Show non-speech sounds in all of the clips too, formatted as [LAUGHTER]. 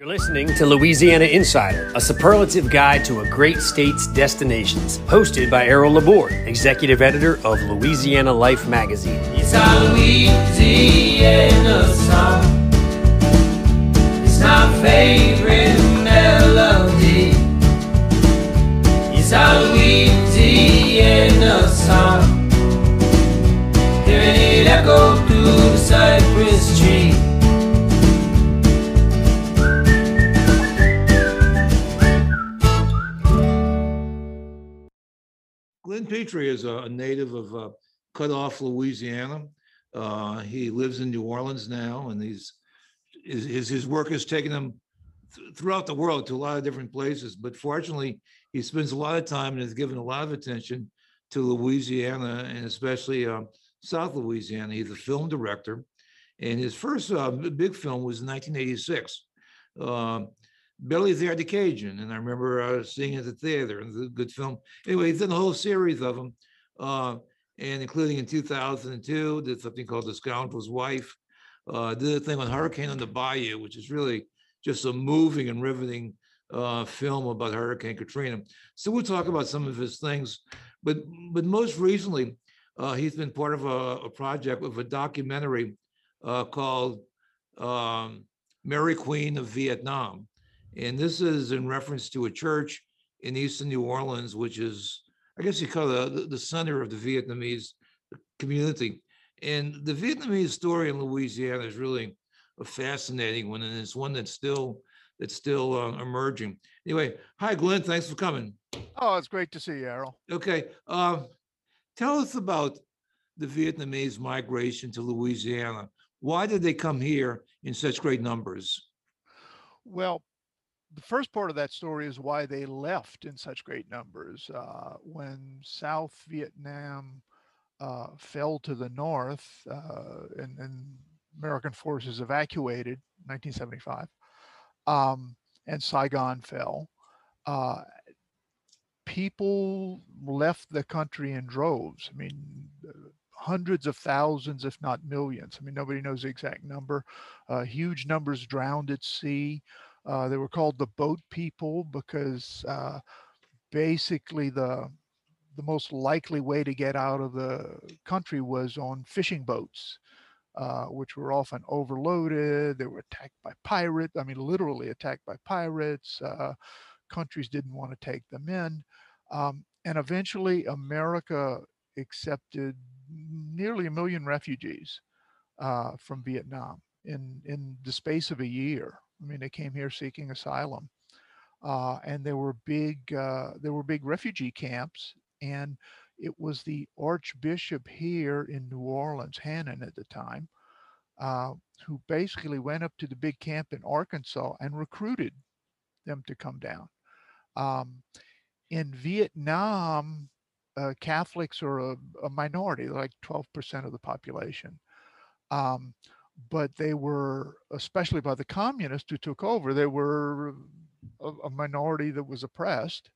You're listening to Louisiana Insider, a superlative guide to a great state's destinations, hosted by Errol Laborde, executive editor of Louisiana Life magazine. It's our Louisiana song. It's my favorite melody. It's our Louisiana song. Hearing it echo Pitre is a native of uh, Cut Off, Louisiana. Uh, he lives in New Orleans now, and he's his his, work has taken him th- throughout the world to a lot of different places. But fortunately, he spends a lot of time and has given a lot of attention to Louisiana and especially uh, South Louisiana. He's a film director, and his first uh, big film was in 1986. Billy the Cajun, and I remember uh, seeing it at the theater. It was a good film. Anyway, he's done a whole series of them, uh, and including in 2002, did something called The Scoundrel's Wife. Uh, did a thing on Hurricane on the Bayou, which is really just a moving and riveting uh, film about Hurricane Katrina. So we'll talk about some of his things, but but most recently, uh, he's been part of a, a project with a documentary uh, called um, Mary Queen of Vietnam. And this is in reference to a church in eastern New Orleans, which is, I guess you call it the, the center of the Vietnamese community. And the Vietnamese story in Louisiana is really a fascinating one, and it's one that's still that's still uh, emerging. Anyway, hi Glenn, thanks for coming. Oh, it's great to see you, Errol. Okay, uh, tell us about the Vietnamese migration to Louisiana. Why did they come here in such great numbers? Well, the first part of that story is why they left in such great numbers. Uh, when South Vietnam uh, fell to the north uh, and, and American forces evacuated 1975, um, and Saigon fell, uh, people left the country in droves. I mean, hundreds of thousands, if not millions. I mean, nobody knows the exact number. Uh, huge numbers drowned at sea. Uh, they were called the boat people because uh, basically the the most likely way to get out of the country was on fishing boats, uh, which were often overloaded. They were attacked by pirates. I mean, literally attacked by pirates. Uh, countries didn't want to take them in, um, and eventually America accepted nearly a million refugees uh, from Vietnam in in the space of a year. I mean, they came here seeking asylum, uh, and there were big uh, there were big refugee camps, and it was the Archbishop here in New Orleans, Hannan at the time, uh, who basically went up to the big camp in Arkansas and recruited them to come down. Um, in Vietnam, uh, Catholics are a, a minority, like 12% of the population. Um, but they were, especially by the communists who took over, they were a, a minority that was oppressed.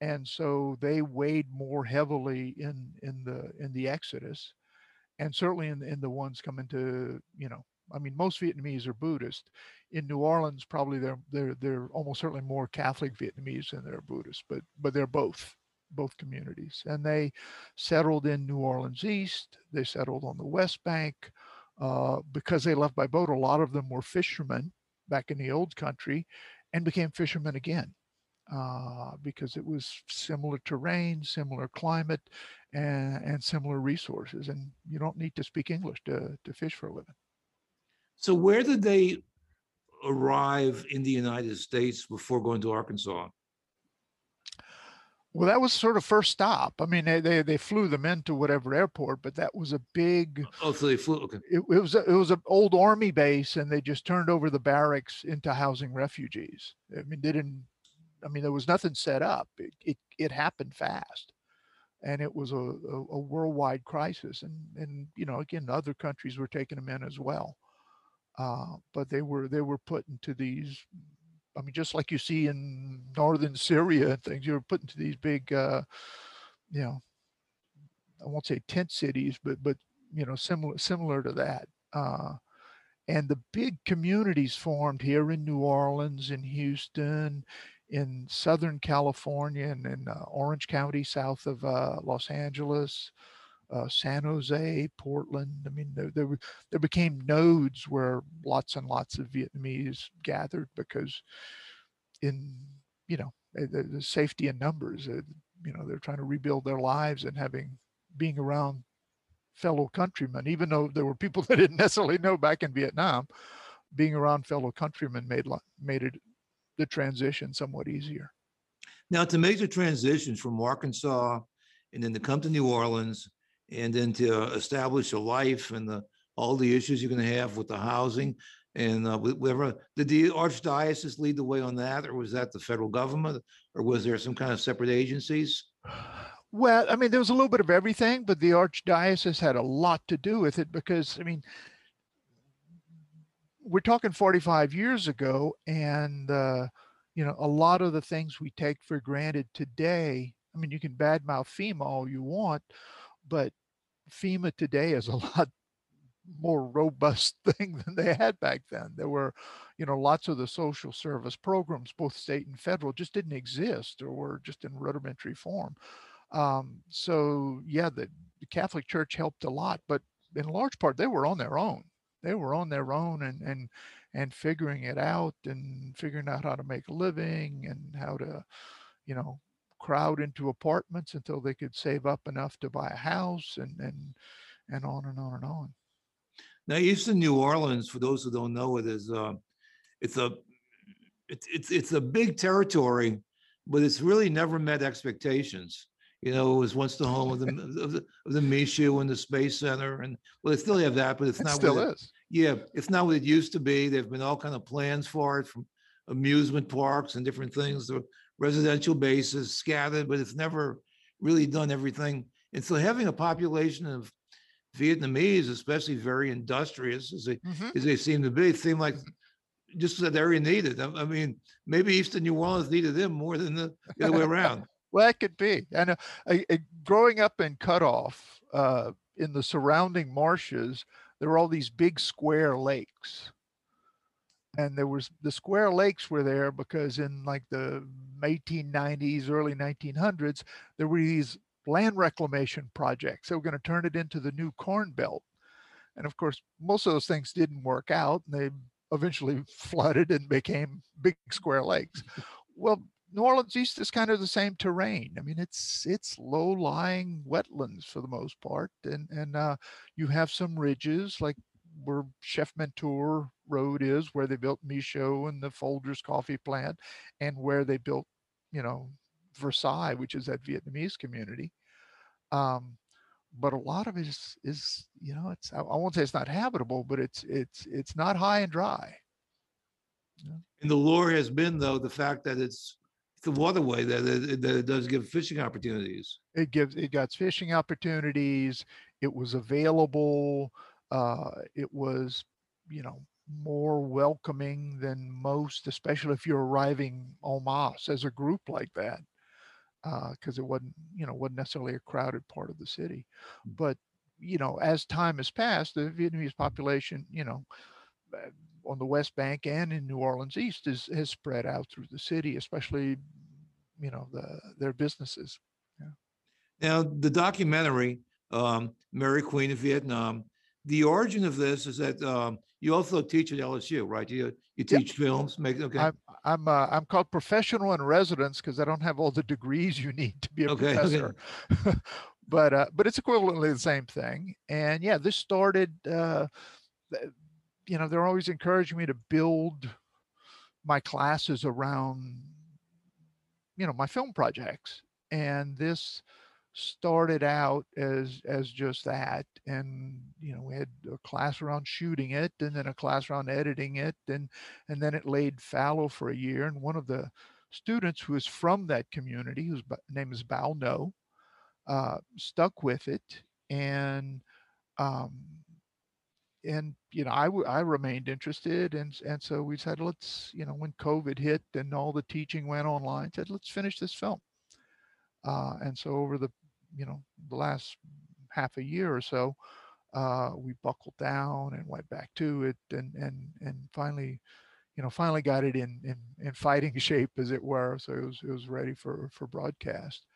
And so they weighed more heavily in, in the in the exodus, and certainly in, in the ones coming to you know I mean, most Vietnamese are Buddhist. In New Orleans, probably they're they're they're almost certainly more Catholic Vietnamese than they're Buddhist, but but they're both both communities. And they settled in New Orleans East. They settled on the West Bank uh, because they left by boat. A lot of them were fishermen back in the old country, and became fishermen again uh, because it was similar terrain, similar climate, and, and similar resources. And you don't need to speak English to to fish for a living. So where did they arrive in the United States before going to Arkansas? Well, that was sort of first stop. I mean, they they, they flew them into whatever airport, but that was a big. Oh, so they flew. Okay. It, it was a, it was an old army base, and they just turned over the barracks into housing refugees. I mean, they didn't. I mean, there was nothing set up. It it, it happened fast, and it was a, a, a worldwide crisis. And and you know, again, other countries were taking them in as well. Uh, but they were they were put into these I mean, just like you see in northern Syria and things, you're put into these big, uh, you know, I won't say tent cities, but but you know, similar similar to that. Uh, and the big communities formed here in New Orleans, in Houston, in Southern California, and in uh, Orange County, south of uh, Los Angeles, uh, San Jose, Portland. I mean, there, there, there became nodes where lots and lots of Vietnamese gathered because in, you know, uh, the, the safety in numbers, uh, you know, they're trying to rebuild their lives and having, being around fellow countrymen, even though there were people [LAUGHS] that didn't necessarily know back in Vietnam, being around fellow countrymen made, made it, the transition somewhat easier. Now, to make the transition from Arkansas and then to come to New Orleans and then to establish a life and the, all the issues you're going to have with the housing and uh, whatever, did the archdiocese lead the way on that? Or was that the federal government? Or was there some kind of separate agencies? Well, I mean, there was a little bit of everything, but the archdiocese had a lot to do with it because, I mean, we're talking 45 years ago, and uh, you know, a lot of the things we take for granted today. I mean, you can badmouth FEMA all you want, but FEMA today is a [LAUGHS] lot more robust [LAUGHS] thing than they had back then. There were, you know, lots of the social service programs, both state and federal, just didn't exist or were just in rudimentary form. Um, so yeah, the, the Catholic Church helped a lot, but in large part they were on their own. They were on their own and and and figuring it out and figuring out how to make a living and how to, you know, crowd into apartments until they could save up enough to buy a house and and and on and on and on. Now, Eastern New Orleans, for those who don't know it, is uh, it's a it's it's it's a big territory, but it's really never met expectations. You know, it was once the home of the [LAUGHS] of the, of the Michoud and the Space Center, and well, they still have that, but it's It not what still it- is. Yeah, it's not what it used to be. There've been all kind of plans for it from amusement parks and different things, the residential bases scattered, but it's never really done everything. And so having a population of Vietnamese, especially very industrious as they, Mhm. as they seem to be, seem like just that area needed. I I mean, maybe Eastern New Orleans needed them more than the the other way around. [LAUGHS] Well, that could be. And I- growing up in Cut Off, uh, in the surrounding marshes, there were all these big square lakes. And there was the square lakes were there because in like the 1890s, early 1900s, there were these land reclamation projects. They were going to turn it into the new corn belt. And of course, most of those things didn't work out and they eventually [LAUGHS] flooded and became big square lakes. Well, New Orleans East is kind of the same terrain. I mean, it's it's low-lying wetlands for the most part, and and uh, you have some ridges like where Chef Menteur Road is, where they built Michoud and the Folgers coffee plant, and where they built, you know, Versailles, which is that Vietnamese community. Um, but a lot of it is is you know, it's I, I won't say it's not habitable, but it's it's it's not high and dry. And the lure has been though, the fact that it's a waterway that it, that it does give fishing opportunities. it gives it got fishing opportunities it was available uh it was you know more welcoming than most especially if you're arriving en masse as a group like that because it wasn't you know wasn't necessarily a crowded part of the city. But you know as time has passed the vietnamese population you know uh, on the west bank and in new orleans east is has spread out through the city especially you know the their businesses. Now, the documentary, um, Mary Queen of Vietnam, the origin of this is that um, you also teach at LSU, right? You you Yep. teach films, make okay. I'm I'm uh, I'm called professional in residence because I don't have all the degrees you need to be a Okay, okay. professor. [LAUGHS] but uh, but it's equivalently the same thing. And yeah, this started. Uh, you know, they're always encouraging me to build my classes around you know my film projects, and this started out as as just that and you know we had a class around shooting it and then a class around editing it and and then it laid fallow for a year. And one of the students who is from that community, whose name is Bao Ngo, uh, stuck with it, and um, and you know I w- I remained interested, and and so we said let's you know when COVID hit and all the teaching went online, said let's finish this film. Uh, and so over the you know the last half a year or so, uh, we buckled down and went back to it and and and finally you know finally got it in in, in fighting [LAUGHS] shape as it were so it was it was ready for for broadcast.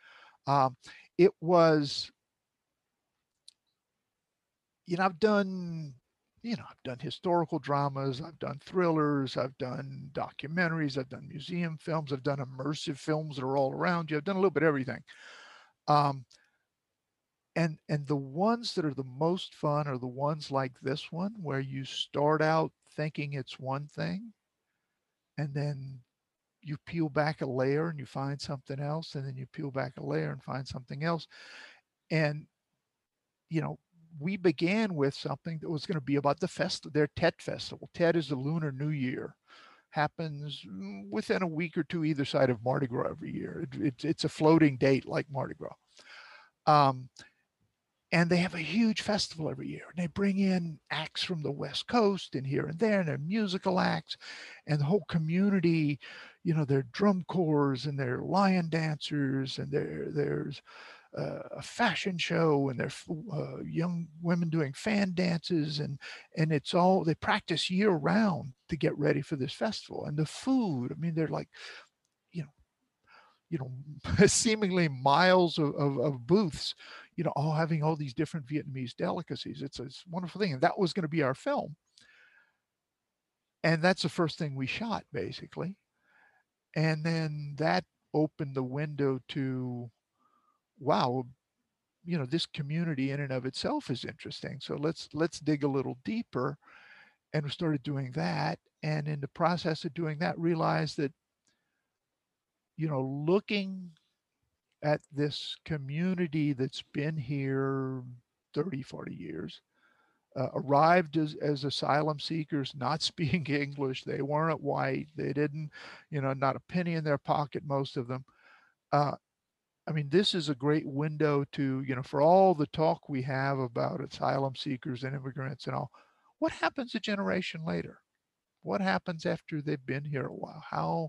Um, it was you know i've done you know i've done historical dramas i've done thrillers i've done documentaries i've done museum films i've done immersive films that are all around you i've done a little bit of everything. Um, and and the ones that are the most fun are the ones like this one where you start out thinking it's one thing and then you peel back a layer and you find something else and then you peel back a layer and find something else and you know we began with something that was going to be about the fest their tet festival. Tet is the lunar new year. Happens within a week or two either side of mardi gras every year. It, it, it's a floating date like mardi gras. Um, and they have a huge festival every year and they bring in acts from the west coast and here and there and they're musical acts and the whole community you know their drum corps and their lion dancers and there there's uh, a fashion show and there's uh, young women doing fan dances and and it's all they practice year round to get ready for this festival and the food i mean they're like you know you know [LAUGHS] seemingly miles of, of, of booths you know, all having all these different Vietnamese delicacies. It's a, wonderful thing. And that was going to be our film. And that's the first thing we shot, basically. And then that opened the window to, wow, you know, this community in and of itself is interesting. So let's let's dig a little deeper. And we started doing that. And in the process of doing that, realized that, you know, looking at this community that's been here 30, 40 years, uh, arrived as, as asylum seekers, not [LAUGHS] speaking English. They weren't white. They didn't, you know, not a penny in their pocket, most of them. Uh, I mean, this is a great window to, you know, for all the talk we have about asylum seekers and immigrants and all, what happens a generation later? What happens after they've been here a while? How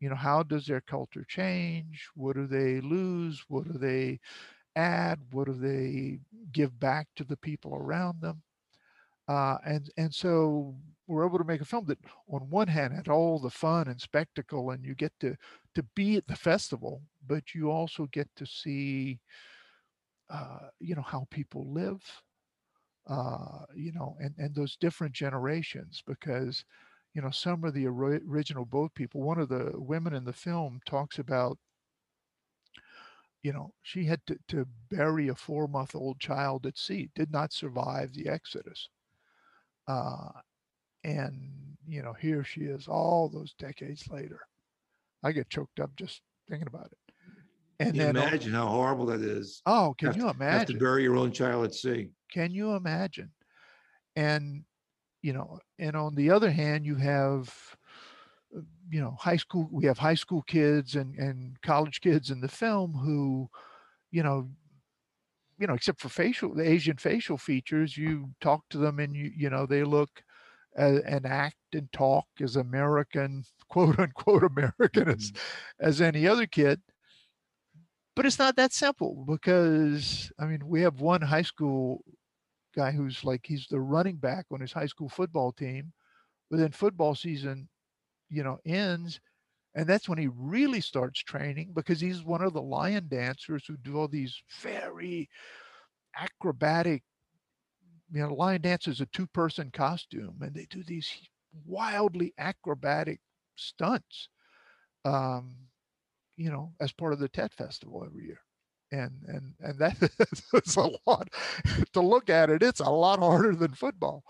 you know how does their culture change? What do they lose? What do they add? What do they give back to the people around them? Uh, and and so we're able to make a film that on one hand had all the fun and spectacle and you get to to be at the festival but you also get to see uh, you know how people live uh, you know and and those different generations because you know, some of the original boat people, one of the women in the film talks about, you know, she had to, to bury a four month old child at sea, did not survive the Exodus. Uh, and, you know, here she is all those decades later. I get choked up just thinking about it. And Can then, imagine how horrible that is. Oh, can you imagine? Have to bury your own child at sea. Can you imagine? And you know, and on the other hand, you have, uh, you know, high school, we have high school kids and, and college kids in the film who, you know, you know, except for facial, the Asian facial features, you talk to them and you, you know, they look uh, and act and talk as American, [LAUGHS] quote unquote American mm-hmm. as, as any other kid. But it's not that simple because, I mean, we have one high school guy who's like he's the running back on his high school football team. But then football season, you know, ends, and that's when he really starts training because he's one of the lion dancers who do all these very acrobatic. You know, lion dance is a two-person costume, and they do these wildly acrobatic stunts. Um, you know, as part of the Tet Festival every year and and and that [LAUGHS] is a lot. To look at it it's a lot harder than football.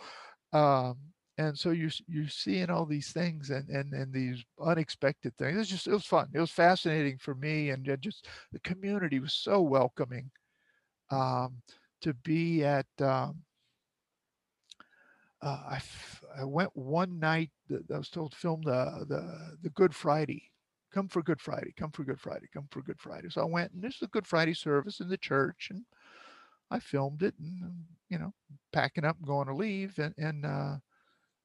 Um, and so you're you're seeing all these things and and and these unexpected things. It's just it was fun. It was fascinating for me and just the community was so welcoming um, to be at um, uh, I, f- I went one night I was told to film the the the Good Friday come for Good Friday, come for Good Friday, come for Good Friday. So I went and this is a Good Friday service in the church and I filmed it and, um, you know, packing up, and going to leave. And, and, uh,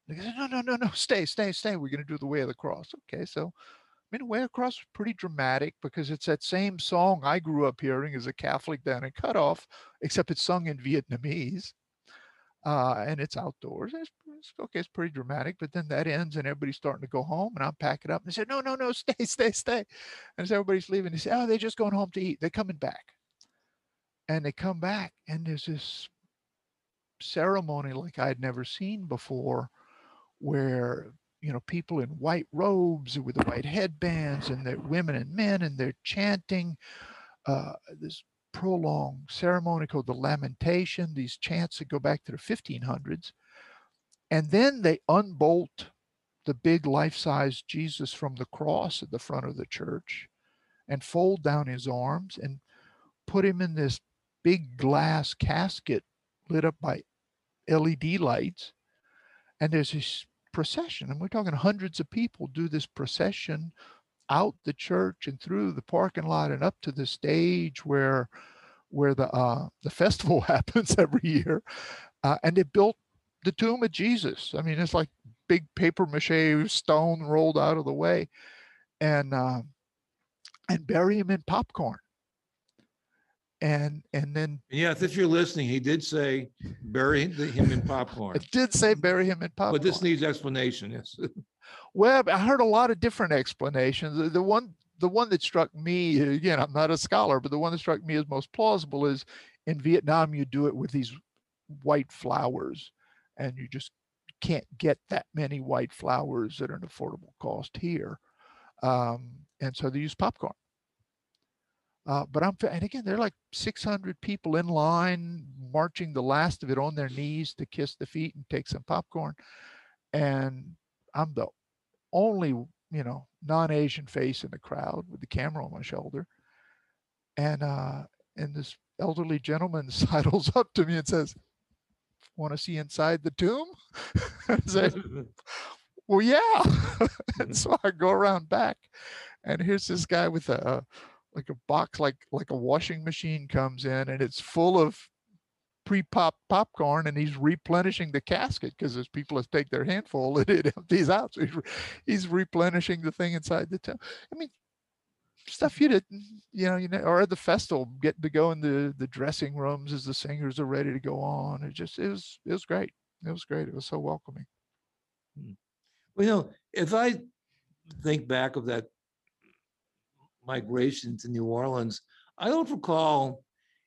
they said, no, no, no, no, stay, stay, stay. We're going to do the way of the cross. Okay. So, I mean, the way of the cross was pretty dramatic because it's that same song I grew up hearing as a Catholic down in Cut Off, except it's sung in Vietnamese. uh, and it's outdoors. It's, it's okay, it's pretty dramatic, but then that ends and everybody's starting to go home and I'm packing up and they said, no, no, no, [LAUGHS] stay, stay, stay. And as everybody's leaving, they say, oh, they're just going home to eat. They're coming back. And they come back and there's this ceremony like I'd never seen before where you know people in white robes with the white headbands and they're women and men and they're chanting uh, this prolonged ceremony called the lamentation these chants that go back to the 1500s and then they unbolt the big life-size jesus from the cross at the front of the church and fold down his arms and put him in this big glass casket lit up by led lights. And there's this procession and we're talking hundreds of people do this procession out the church and through the parking lot and up to the stage where where the uh, the [LAUGHS] festival [LAUGHS] happens every year, uh, and they built the tomb of Jesus. I mean, it's like big paper mache stone rolled out of the way, and uh, and bury him in popcorn. And and then Yes, if you're listening, he did say bury the- him in popcorn. it did say bury him in popcorn. But this needs explanation, yes. [LAUGHS] Well, I heard a lot of different explanations. The, the one, the one that struck me, again, I'm not a scholar, but the one that struck me as most plausible is in Vietnam, you do it with these white flowers, and you just can't get that many white flowers at an affordable cost here, um, and so they use popcorn. Uh, but I'm, and again, they're like 600 people in line, marching the last of it on their knees to kiss the feet and take some popcorn, and I'm the only, you know, non-Asian face in the crowd with the camera on my shoulder. And uh and this elderly gentleman [LAUGHS] sidles up to me and says, Want to see inside the tomb? [LAUGHS] Say, [LAUGHS] well, yeah. [LAUGHS] and mm-hmm. so I go around back, and here's this guy with a like a box, like like a washing machine comes in, and it's full of pre-pop popcorn, and he's replenishing the casket because as people take their handful, it, it empties out. So he's re- he's replenishing the thing inside the tomb. I mean, stuff you didn't, you know, you know, or at the festival, getting to go in the the dressing rooms as the singers are ready to go on. It just it was it was great. It was great. It was so welcoming. Well, you know, if I think back of that migration to New Orleans, I don't recall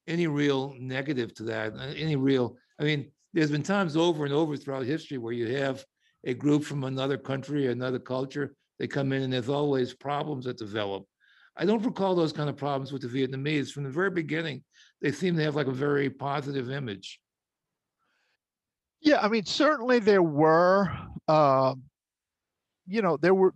any real negative to that, uh, any real, I mean, there's been times over and over throughout history where you have a group from another country, another culture, they come in and there's always problems that develop. I don't recall those kind of problems with the Vietnamese. From the very beginning, they seem to have like a very positive image. Yeah, I mean, certainly there were, um, you know, there were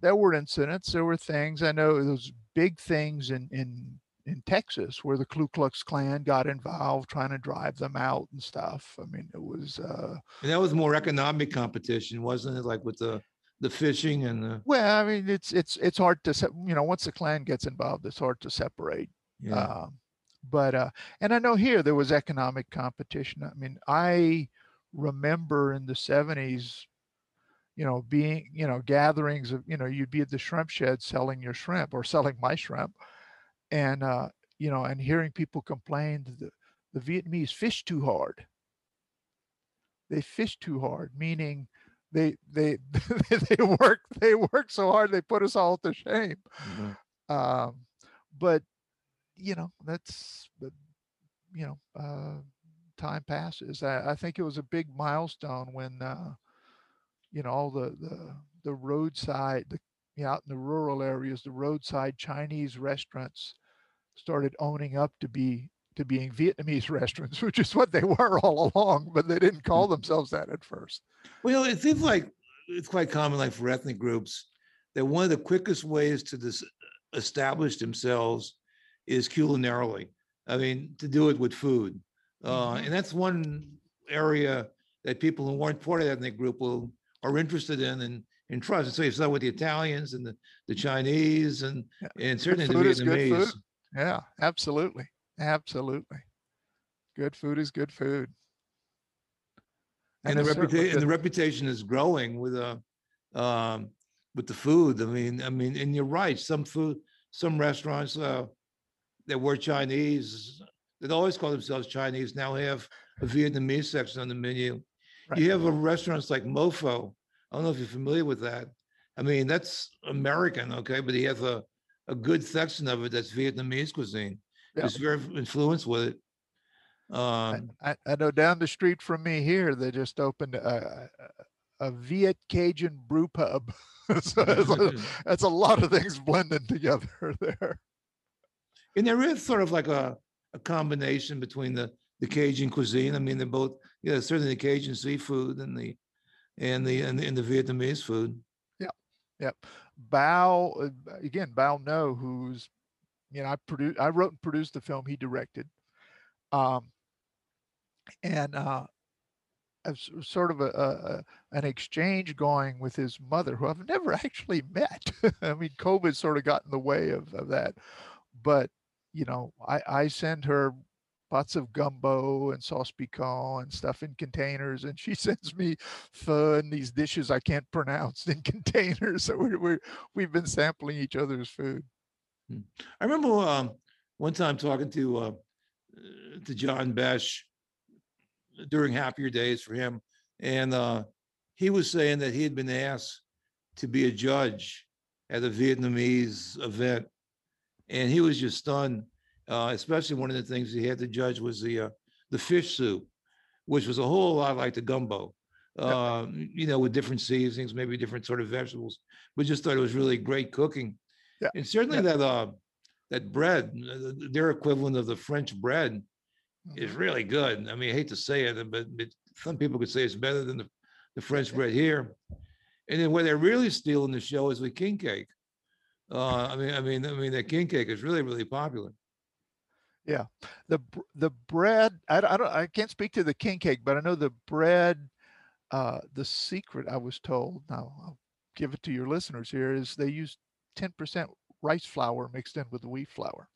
there were incidents, there were things. I know those big things in in in Texas where the Ku Klux Klan got involved, trying to drive them out and stuff. I mean, it was uh, And that was more economic competition, wasn't it? Like with the, the fishing and the, well, I mean, it's it's it's hard to se- you know once the Klan gets involved, it's hard to separate. yeah. Um, but uh, and I know here there was economic competition. I mean, I remember in the seventies, you know, being you know gatherings of you know you'd be at the shrimp shed selling your shrimp or selling my shrimp, and uh, you know, and hearing people complain that the the Vietnamese fish too hard. They fish too hard, meaning they they [LAUGHS] they work they work so hard they put us all to shame Mhm. um, but you know that's you know uh, time passes I, I think it was a big milestone when uh, you know all the the the roadside the you know, out in the rural areas the roadside chinese restaurants started owning up to be to being vietnamese [LAUGHS] restaurants which is what they were all along but they didn't call themselves that at first Well, it seems like it's quite common, like for ethnic groups, that one of the quickest ways to establish themselves is culinarily. I mean, to do it with food. Uh, Mhm. and that's one area that people who weren't part of that ethnic group will, are interested in and, and trust. So you saw with the Italians and the, the Chinese and, Yeah. and certainly the food is good Vietnamese. Yeah, absolutely. Absolutely. Good food is good food. And the reputation, and the reputation is growing with uh um, with the food. I mean, I mean, and you're right, some food, some restaurants uh that were Chinese, that always call themselves Chinese now have a Vietnamese section on the menu. Right. You have a restaurants like MoPho. I don't know if you're familiar with that. I mean, that's American, okay, but he has a, a good section of it that's Vietnamese cuisine. Yeah. He's very influenced with it. I, Um, I, I know down the street from me here, they just opened a, a, a Viet Cajun brew pub. so [LAUGHS] it's a- that's [LAUGHS] a lot of things blending together [LAUGHS] there. And there is sort of like a, a combination between the, the Cajun cuisine. I mean, they're both, yeah, certainly the Cajun seafood and the, and the, and the, and the Vietnamese food. Yeah. Yep. Bao, uh, again, Bao Ngo, who's, you know, I produced, I wrote and produced the film he directed. Um, and, uh, sort of a, a, a- an exchange going with his mother, who I've never [LAUGHS] actually met. I mean, COVID sort of got in the way of, of that. But, you know, I, I send her pots of gumbo and sauce piquant and stuff in containers, and she [LAUGHS] sends me pho and these dishes I can't pronounce in [LAUGHS] containers. So we're, we're we've been sampling each other's food. I remember um, one time talking to uh, to John Besh during happier days for him, and uh, he was saying that he had been asked to be a judge at a Vietnamese event, and he was just stunned. Uh, especially one of the things he had to judge was the uh, the fish soup, which was a whole lot like the gumbo. Um, you know, with different seasonings, maybe different sort of vegetables. We just thought it was really great cooking. Yeah, And certainly yeah. that uh that bread, their equivalent of the French bread is Mhm. really good. I mean, I hate to say it, but, but some people could say it's better than the, the French bread here. And then where they're really stealing the show is with king cake. Uh, I mean, I mean, I mean, the king cake is really, really popular. Yeah, the the bread. I, don't- I don't. I can't speak to the king cake, but I know the bread. Uh, the secret I was told. Now I'll give it to your listeners here. Is they use ten percent rice flour mixed in with the wheat flour,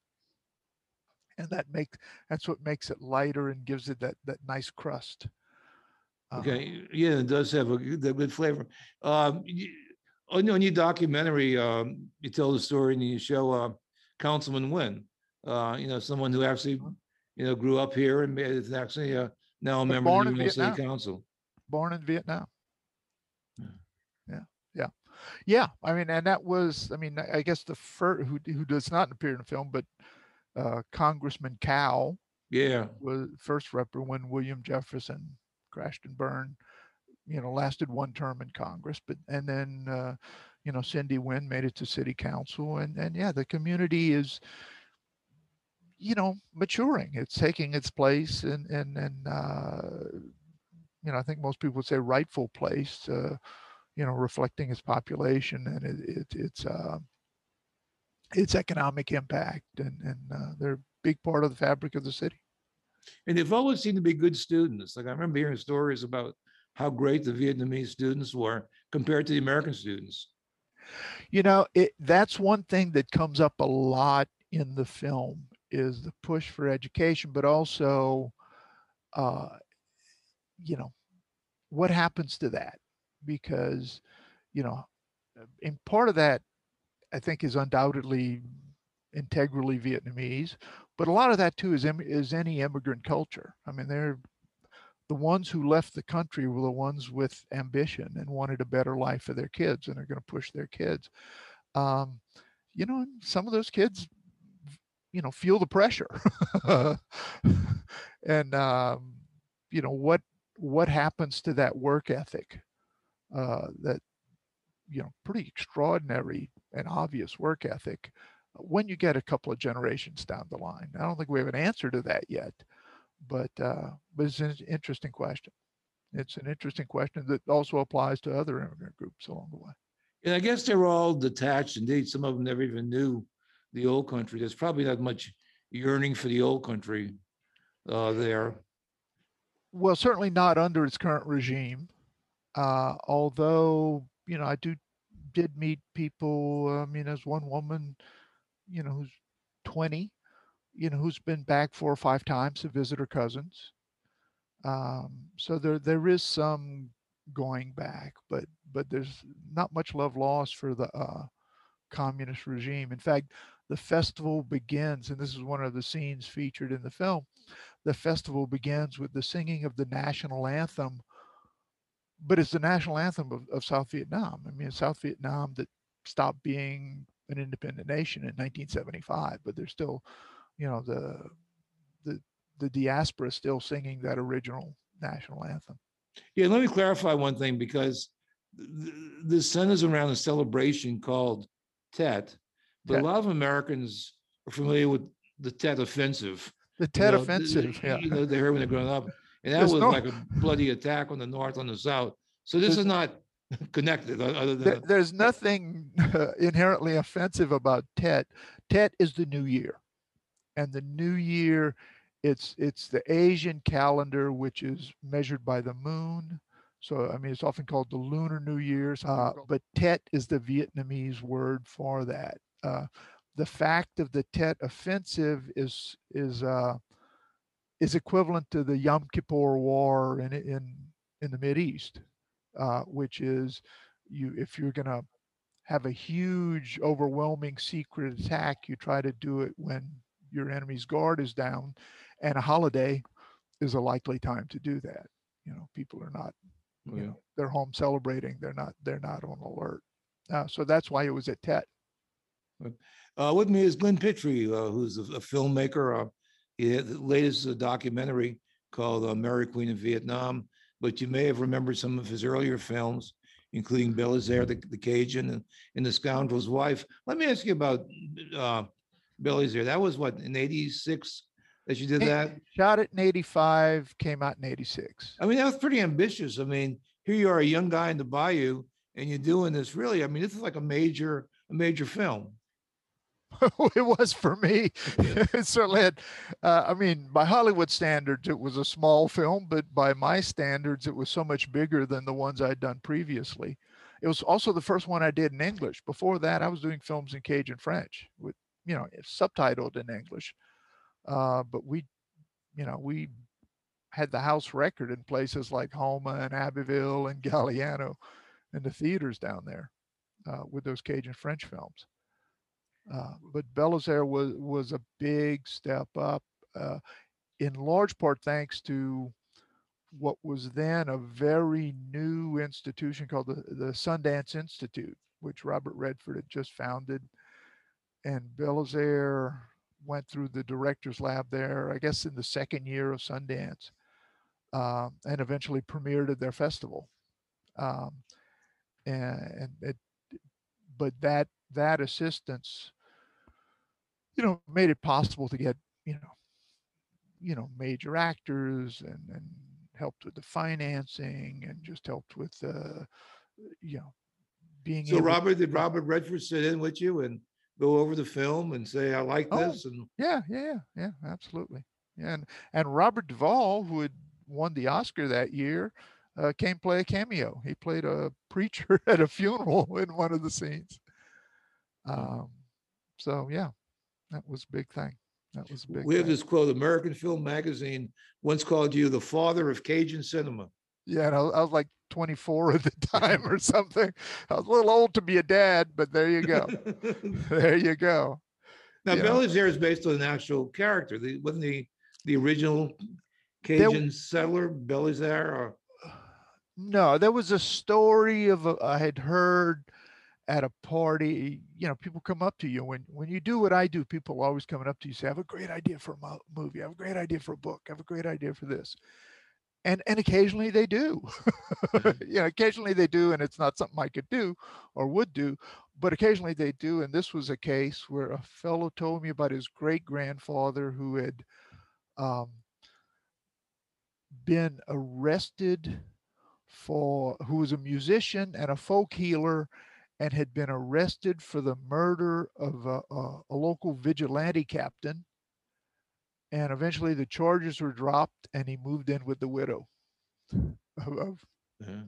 and that makes that's what makes it lighter and gives it that that nice crust. Uh, Okay, yeah, it does have a good, a good flavor. Um, you- on your, on your documentary, um, you tell the story and you show, uh, Councilman Nguyen, uh, you know, someone who actually, Mhm. you know, grew up here and is actually, uh, now a member of the Uvalde City Council. born in Vietnam. Yeah. I mean, and that was, I mean, I I guess the first who who does not appear in the film, but uh, Congressman Cao Yeah, was first rep when William Jefferson crashed and burned. You know, lasted one term in Congress, but and then uh, you know Cyndi Nguyen made it to City Council, and and yeah, the community is you know maturing. It's taking its place, and and and uh, you know I think most people would say rightful place. Uh, you know, reflecting its population and it, it its uh, its economic impact, and and uh, they're a big part of the fabric of the city. and they've always seemed to be good students. Like I remember hearing stories about how great the Vietnamese students were compared to the American students. You know, it that's one thing that comes up a lot in the film is the push for education, but also, uh, you know, what happens to that? Because, you know, and part of that, I think, is undoubtedly integrally Vietnamese, but a lot of that too is is any immigrant culture. I mean, they're the ones who left the country were the ones with ambition and wanted a better life for their kids, and are going to push their kids. Um, you know, some of those kids, you know, feel the pressure, [LAUGHS] and um, you know what what happens to that work ethic uh, that you know pretty extraordinary and obvious work ethic when you get a couple of generations down the line. I don't think we have an answer to that yet, but uh, but it's an interesting question. It's an interesting question that also applies to other immigrant groups along the way. And I guess they're all detached. Indeed, some of them never even knew the old country. There's probably not much yearning for the old country uh, there. Well, certainly not under its current regime. Uh, although, you know, I do did meet people. I mean, there's one woman, you know, who's 20, you know, who's been back four or five times to visit her cousins. Um, so there there is some going back, but but there's not much love lost for the uh, communist regime. In fact, the festival begins, and this is one of the scenes featured in the film. The festival begins with the singing of the national anthem, but it's the national anthem of, of South Vietnam. I mean, South Vietnam that stopped being an independent nation in 1975, but there's still, you know, the the the diaspora still singing that original national anthem. Yeah, let me clarify one thing because the, this centers around a celebration called Tet, but Tet. a lot of Americans are familiar with the Tet Offensive. The you Tet know, th- Offensive, [LAUGHS] yeah. You know, they heard when they're growing up, and that There's was no- like a bloody attack on the North, on the South. So this is not [LAUGHS] connected, other There, there's nothing [LAUGHS] inherently offensive about Tet. Tet is the new year, and the new year, it's it's the Asian calendar, which is measured by the moon. So I mean, it's often called the Lunar New Year's, uh, but Tet is the Vietnamese word for that. Uh, the fact of the Tet offensive is is uh, is equivalent to the Yom Kippur War in in in the Mid East, uh, which is you if you're going to have a huge, overwhelming secret attack, you try to do it when your enemy's guard is down, and a holiday is a likely time to do that. You know, people are not, you Yeah. know, they're home celebrating. They're not, they're not on alert. Uh, so that's why it was at Tet. Uh, with me is Glenn Pitre, uh, who's a, a filmmaker. He had the latest uh, documentary called uh, Mary Queen of Vietnam, but you may have remembered some of his earlier films, including Belizaire, the, the Cajun, and, and The Scoundrel's Wife. Let me ask you about uh, Belizaire. That was what in '86 that you did that. Shot it in 85, came out in 86. I mean, that was pretty ambitious. I mean, here you are, a young guy in the bayou, and you're doing this. Really, I mean, this is like a major, a major film. [LAUGHS] it was for me. [LAUGHS] it certainly had, uh, I mean, by Hollywood standards, it was a small film, but by my standards, it was so much bigger than the ones I'd done previously. It was also the first one I did in English. Before that, I was doing films in Cajun French with, you know, subtitled in English. Uh, but we, you know, we had the house record in places like Houma and Abbeville and [LAUGHS] Galliano and the theaters down there uh, with those Cajun French films. Uh, but Belizaire was was a big step up, uh, in large part thanks to what was then a very new institution called the, the Sundance Institute, which Robert Redford had just founded. And Belizaire went through the director's lab there, I guess in the second year of Sundance, um, and eventually premiered at their festival. Um, and, and it, but that that assistance, you know, made it possible to get you know, you know, major actors and and helped with the financing and just helped with uh, you know, being So Robert, did Robert Redford sit in with you and go over the film and say, I like Oh. this? And Yeah, yeah, yeah, yeah, absolutely. Yeah, and and Robert Duvall, who had won the Oscar that year, uh, came play a cameo. He played a preacher [LAUGHS] at a funeral in one of the scenes. Um, so yeah, that was a big thing. That was a big. we have thing. this quote, American Film Magazine once called you the father of Cajun cinema. Yeah, and I, was- I was like 24 at the [LAUGHS] time or something. I was a little old to be a dad, but there you go. [LAUGHS] there you go. Now, Yeah. Belizaire is based on an actual character. The, wasn't the, the original Cajun settler, Belizaire, or, No, there was a story of a, I had heard at a party. You know, people come up to you when when you do what I do. People are always coming up to you say, "I have a great idea for a movie. I have a great idea for a book. I have a great idea for this." And and occasionally they do. [LAUGHS] you know, occasionally they do, and it's not something I could do or would do, but occasionally they do. And this was a case where a fellow told me about his great grandfather who had um, been arrested for who was a musician and a folk healer and had been arrested for the murder of a, a, a local vigilante captain and eventually the charges were dropped and he moved in with the widow [LAUGHS] of, of,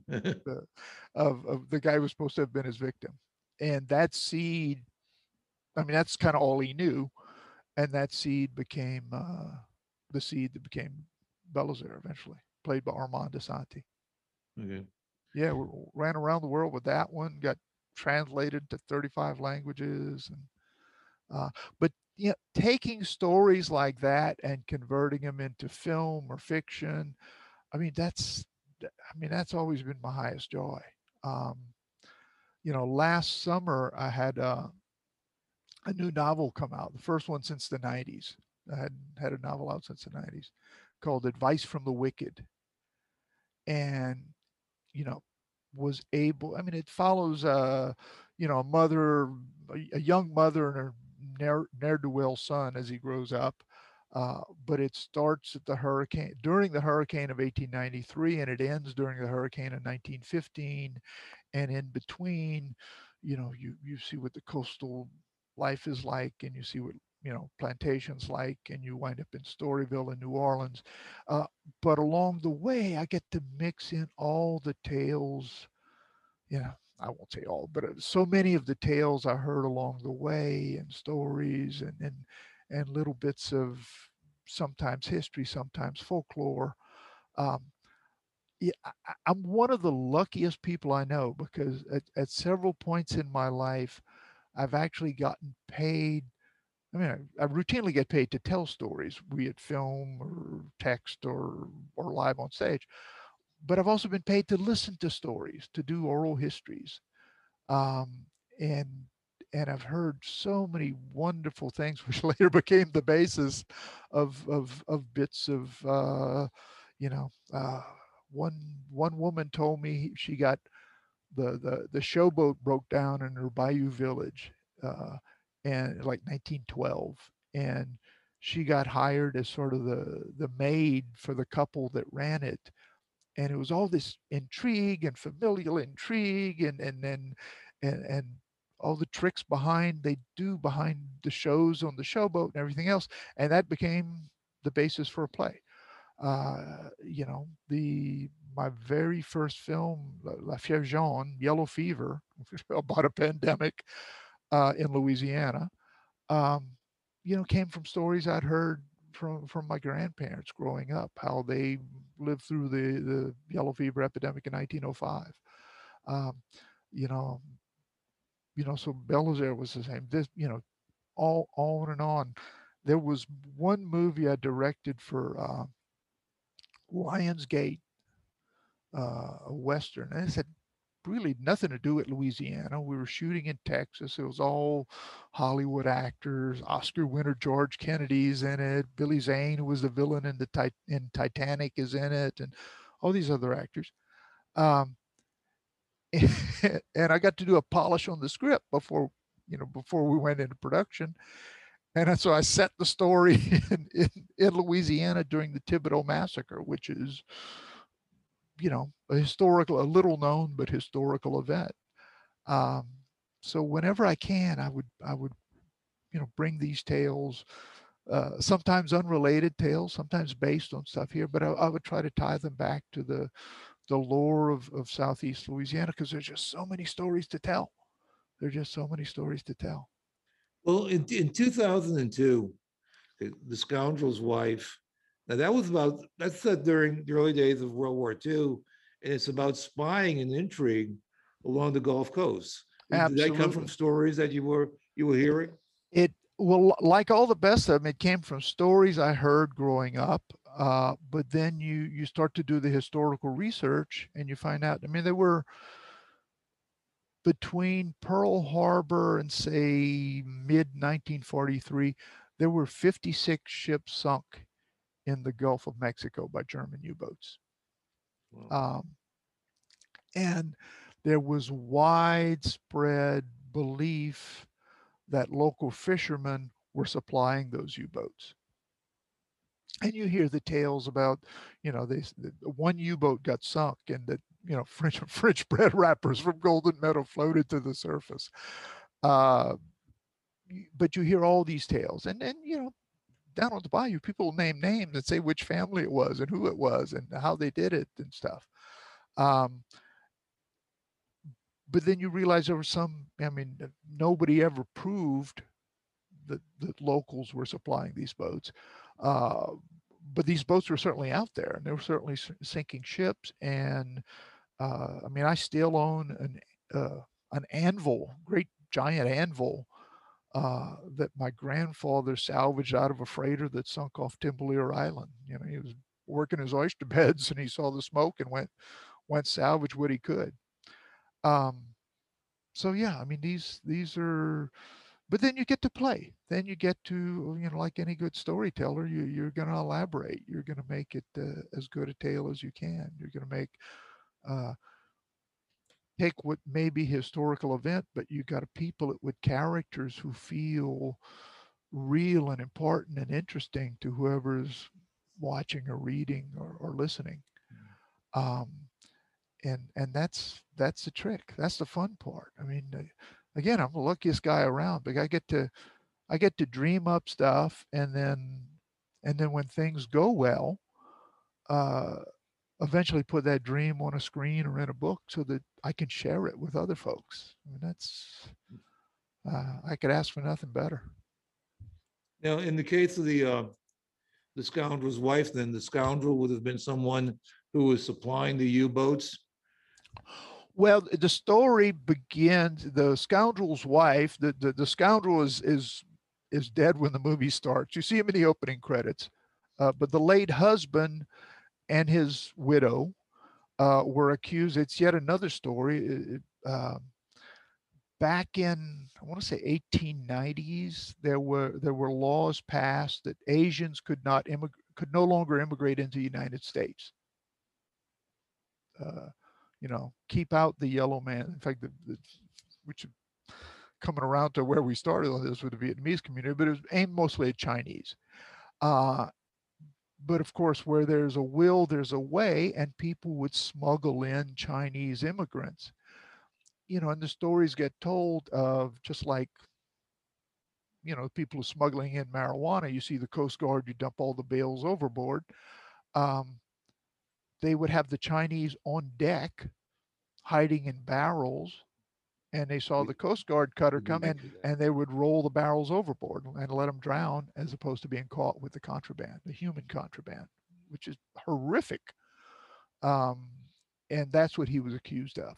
[LAUGHS] of, of the guy who was supposed to have been his victim and that seed i mean that's kind of all he knew and that seed became uh, the seed that became Belizaire eventually played by armand assante okay. yeah, we ran around the world with that one. Got translated to 35 languages. And, uh, but you know, taking stories like that and converting them into film or fiction, I mean, that's, I mean, that's always been my highest joy. Um, you know, last summer I had uh, a new novel come out, the first one since the 90s. I hadn't had a novel out since the 90s called Advice from the Wicked. And, you know, was able, I mean, it follows, uh, you know, a mother, a, a young mother and her ne'er, ne'er-do-well son as he grows up. Uh, but it starts at the hurricane during the hurricane of 1893 and it ends during the hurricane of 1915 and in between you know you you see what the coastal life is like and you see what you know plantations like and you wind up in storyville in new orleans uh, but along the way i get to mix in all the tales Yeah, i won't say all but uh, so many of the tales i heard along the way and stories and and and little bits of sometimes history sometimes folklore um, yeah, I, i'm one of the luckiest people i know because at, at several points in my life i've actually gotten paid I mean, I, I, routinely get paid to tell stories, be it film or text or or live on stage. But I've also been paid to listen to stories, to do oral histories, um, and and I've heard so many wonderful things, [LAUGHS] which later became the basis of of of bits of uh, you know. Uh, one one woman told me she got the the the showboat broke down in her Bayou village. Uh, and like 1912 and she got hired as sort of the the maid for the couple that ran it and it was all this intrigue and familial intrigue and and then and, and, and all the tricks behind they do behind the shows on the showboat and everything else and that became the basis for a play. Uh, you know the my very first film la fièvre jaune yellow fever [LAUGHS] about a pandemic uh, in Louisiana, um, you know, came from stories I'd heard from from my grandparents growing up, how they lived through the the yellow fever epidemic in 1905. Um, you know, you know, so Belizaire was the same. This, you know, all on and on. There was one movie I directed for uh, Lionsgate, uh, a western, and it said really nothing to do with Louisiana. We were shooting in Texas. It was all Hollywood actors. Oscar winner George Kennedy's in it. Billy Zane, who was the villain in the in Titanic, is in it, and all these other actors. Um, [LAUGHS] and I got to do a polish on the script before you know before we went into production. And so I set the story [LAUGHS] in, in, in Louisiana during the Thibodaux massacre, which is you know, a historical, a little known but historical event. Um, so whenever I can, I would, I would, you know, bring these tales, uh, sometimes unrelated tales, sometimes based on stuff here, but I, I, would try to tie them back to the, the lore of, of Southeast Louisiana because there's just so many stories to tell. There's just so many stories to tell. Well, in, in 2002, the scoundrel's wife now that was about that's uh, during the early days of World War II, and it's about spying and intrigue along the Gulf Coast. Absolutely. Did that come from stories that you were you were hearing? It well, like all the best of them, it came from stories I heard growing up. Uh, but then you you start to do the historical research, and you find out. I mean, there were between Pearl Harbor and say mid 1943, there were 56 ships sunk in the Gulf of Mexico by German U-boats. Wow. Um, and there was widespread belief that local fishermen were supplying those U-boats. And you hear the tales about, you know, they, one U-boat got sunk and that, you know, [LAUGHS] French French bread wrappers from Golden Meadow floated to the surface. Uh, but you hear all these tales, and then you know down on the bayou, people name names and say which family it was and who it was and how they did it and stuff. Um, but then you realize there was some, I mean, nobody ever proved that, that locals were supplying these boats. Uh, but these boats were certainly out there and they were certainly sinking ships. And uh, I mean, I still own an, uh, an anvil, great giant anvil uh, that my grandfather salvaged out of a freighter that sunk off Timbalier Island. You know, he was working his oyster [LAUGHS] beds and he saw the smoke and went went salvage what he could. Um, so yeah, I mean these these are, but then you get to play. Then you get to you know like any good storyteller, you you're going to elaborate. You're going to make it uh, as good a tale as you can. You're going to make uh, take what may be historical event, but you got a people it with characters who feel real and important and interesting to whoever's watching or reading or, or listening. Um, and and that's that's the trick. That's the fun part. I mean, uh, again, I'm the luckiest guy around, but I get to I get to dream up stuff, and then and then when things go well, uh, eventually put that dream on a screen or in a book so that I can share it with other folks. I mean, that's uh, I could ask for nothing better. Now, in the case of the, uh, the scoundrel's wife, then the scoundrel would have been someone who was supplying the U-boats. Well, the story begins. The scoundrel's wife, the, the, the scoundrel is is is dead when the movie starts. You see him in the opening credits, uh, but the late husband and his widow uh, were accused. It's yet another story. Um, back in I want to say 1890s, there were there were laws passed that Asians could not immig- could no longer immigrate into the United States. Uh, you know, keep out the yellow man. In fact, the, the, which coming around to where we started on this with the Vietnamese community, but it was aimed mostly at Chinese. Uh, but of course, where there's a will, there's a way, and people would smuggle in Chinese immigrants. You know, and the stories get told of just like, you know, people are smuggling in marijuana. You see the Coast Guard, you dump all the bales overboard. Um, they would have the Chinese on deck hiding in barrels and they saw the Coast Guard cutter come in and they would roll the barrels overboard and let them drown as opposed to being caught with the contraband, the human contraband, which is horrific. Um, and that's what he was accused of.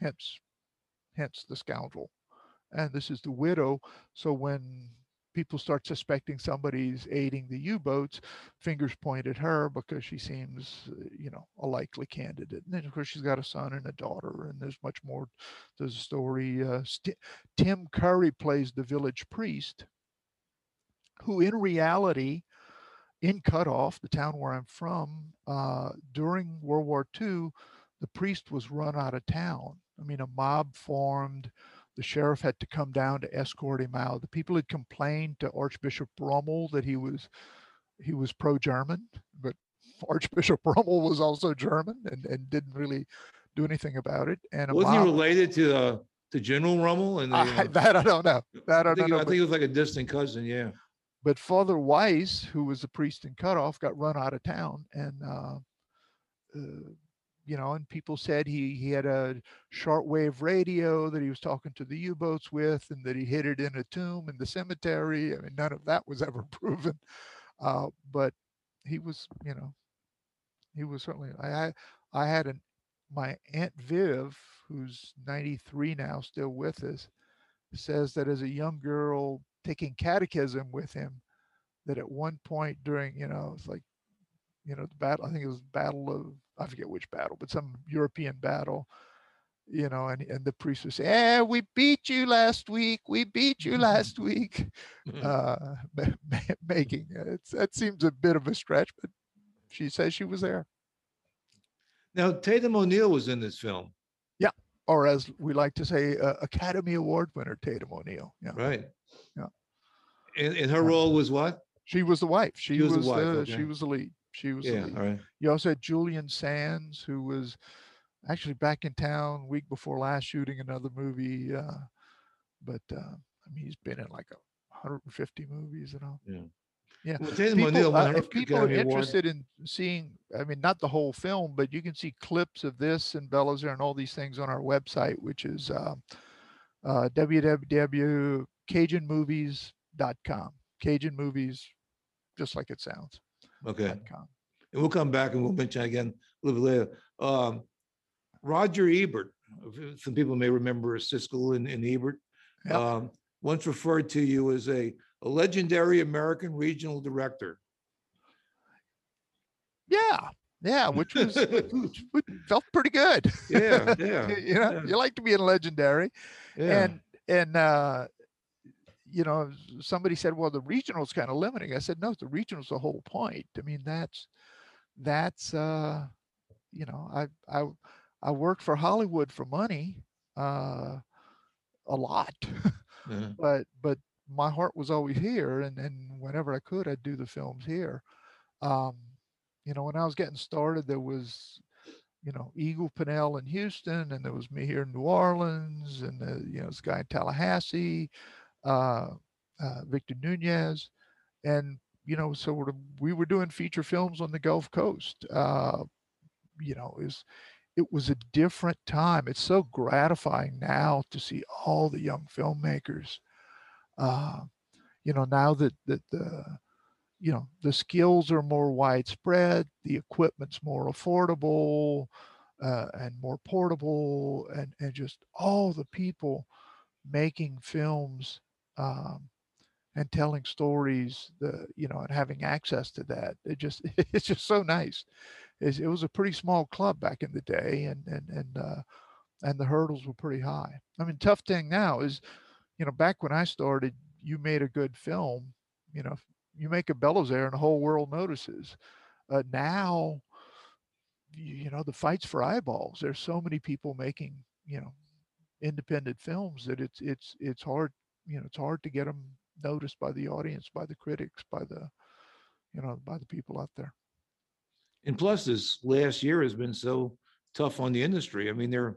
Hence, hence the scoundrel. And this is the widow. So when people start suspecting somebody's aiding the U-boats, fingers point at her because she seems, you know, a likely candidate. And then of course she's got a son and a daughter, and there's much more to the story. Uh, St- Tim Curry plays the village priest, who in reality, in Cut Off, the town where I'm from, uh, during World War II, the priest was run out of town. I mean, a mob formed the sheriff had to come down to escort him out. The people had complained to Archbishop Rummel that he was he was pro-German, but [LAUGHS] Archbishop Rummel was also German and, and didn't really do anything about it. And Wasn't he related to, the to General Rummel and? the, I, uh, [LAUGHS] that I don't know. That I I don't think, know. I but- think it was like a distant cousin, yeah. but Father Weiss, who was a priest in Cut Off, got run out of town, and uh, uh, you know, and people said he he had a shortwave radio that he was talking to the U-boats with, and that he hid it in a tomb in the cemetery. I mean, none of that was ever [LAUGHS] proven, uh, but he was, you know, he was certainly. I I, had an my aunt Viv, who's 93 now, still with us, says that as a young girl taking catechism with him, that at one point during, you know, it's like, you know, the battle, I think it was Battle of, I forget which battle, but some European battle, you know, and, and the priest would say, eh, we beat you last week. We beat you last [LAUGHS] week. Uh, [LAUGHS] ma- ma- making, it, that seems a bit of a stretch, but she says she was there. Now Tatum O'Neal was in this film, Yeah. Or as we like to say, uh, Academy Award winner Tatum O'Neal. Yeah. right? Yeah. And, and her role was what? She was the wife. She, was was, the wife, okay. she was the lead. She was Yeah, all right. You also had Julian Sands, who was actually back in town week before last shooting another movie. Uh, but uh, I mean, he's been in like a 150 movies and all. Yeah. Yeah. Well, People, uh, if people are interested in seeing, I mean, not the whole film, but you can see clips of this and Belizaire and all these things on our website, which is um, uh, www.cajunmovies.com. Cajun movies, just like it sounds. Okay, .com. and we'll come back and we'll mention again a little bit later. Um, Roger Ebert, some people may remember Siskel and, and Ebert, Yep. um, once referred to you as a, a legendary American regional director. Yeah, yeah, [LAUGHS] which was which, which felt pretty good. Yeah, [LAUGHS] yeah, you know, yeah. you like to be in legendary, yeah. and and uh, you know, somebody said, well, the regional's kind of limiting. I said, no, the regional's the whole point. I mean, that's that's uh, you know, I I I worked for Hollywood for money, uh, a lot, yeah. [LAUGHS] but but my heart was always here, and and whenever I could, I'd do the films here. Um, you know, when I was getting started, there was you know, Eagle Pennell in Houston, and there was me here in New Orleans, and uh, you know, this guy in Tallahassee, uh, uh, Victor Nunez, and you know, so we're, we were doing feature films on the Gulf Coast. Uh, you know, is it was a different time. It's so gratifying now to see all the young filmmakers. Uh, you know, now that that the you know the skills are more widespread the equipment's more affordable uh, and more portable and and just all the people making films um, and telling stories the you know and having access to that it just [LAUGHS] it's just so nice it's, it was a pretty small club back in the day and and and uh, and the hurdles were pretty high i mean tough thing now is you know back when i started you made a good film you know you make a Belizaire and the whole world notices. Uh, now, you, you know, the fights for eyeballs. There's so many people making, you know, independent films that it's it's it's hard, you know, it's hard to get them noticed by the audience, by the critics, by the, you know, by the people out there. And plus, this last year has been so tough on the industry. I mean, there,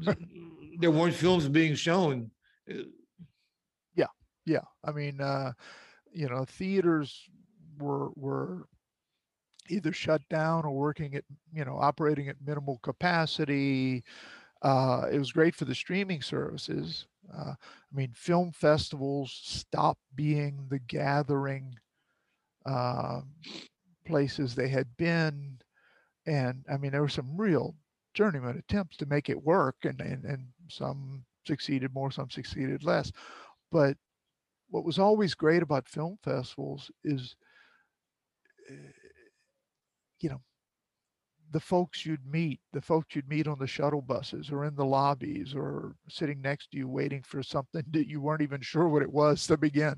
[LAUGHS] there weren't films being shown. Yeah, Yeah, I mean, uh, you know, theaters were were either shut down or working at you know operating at minimal capacity. Uh, it was great for the streaming services. Uh, I mean, film festivals stopped being the gathering uh, places they had been, and I mean, there were some real journeyman attempts to make it work, and and, and some succeeded more, some succeeded less. But what was always great about film festivals is uh, you know the folks you'd meet the folks you'd meet on the shuttle buses or in the lobbies or sitting next to you waiting for something [LAUGHS] that you weren't even sure what it was to begin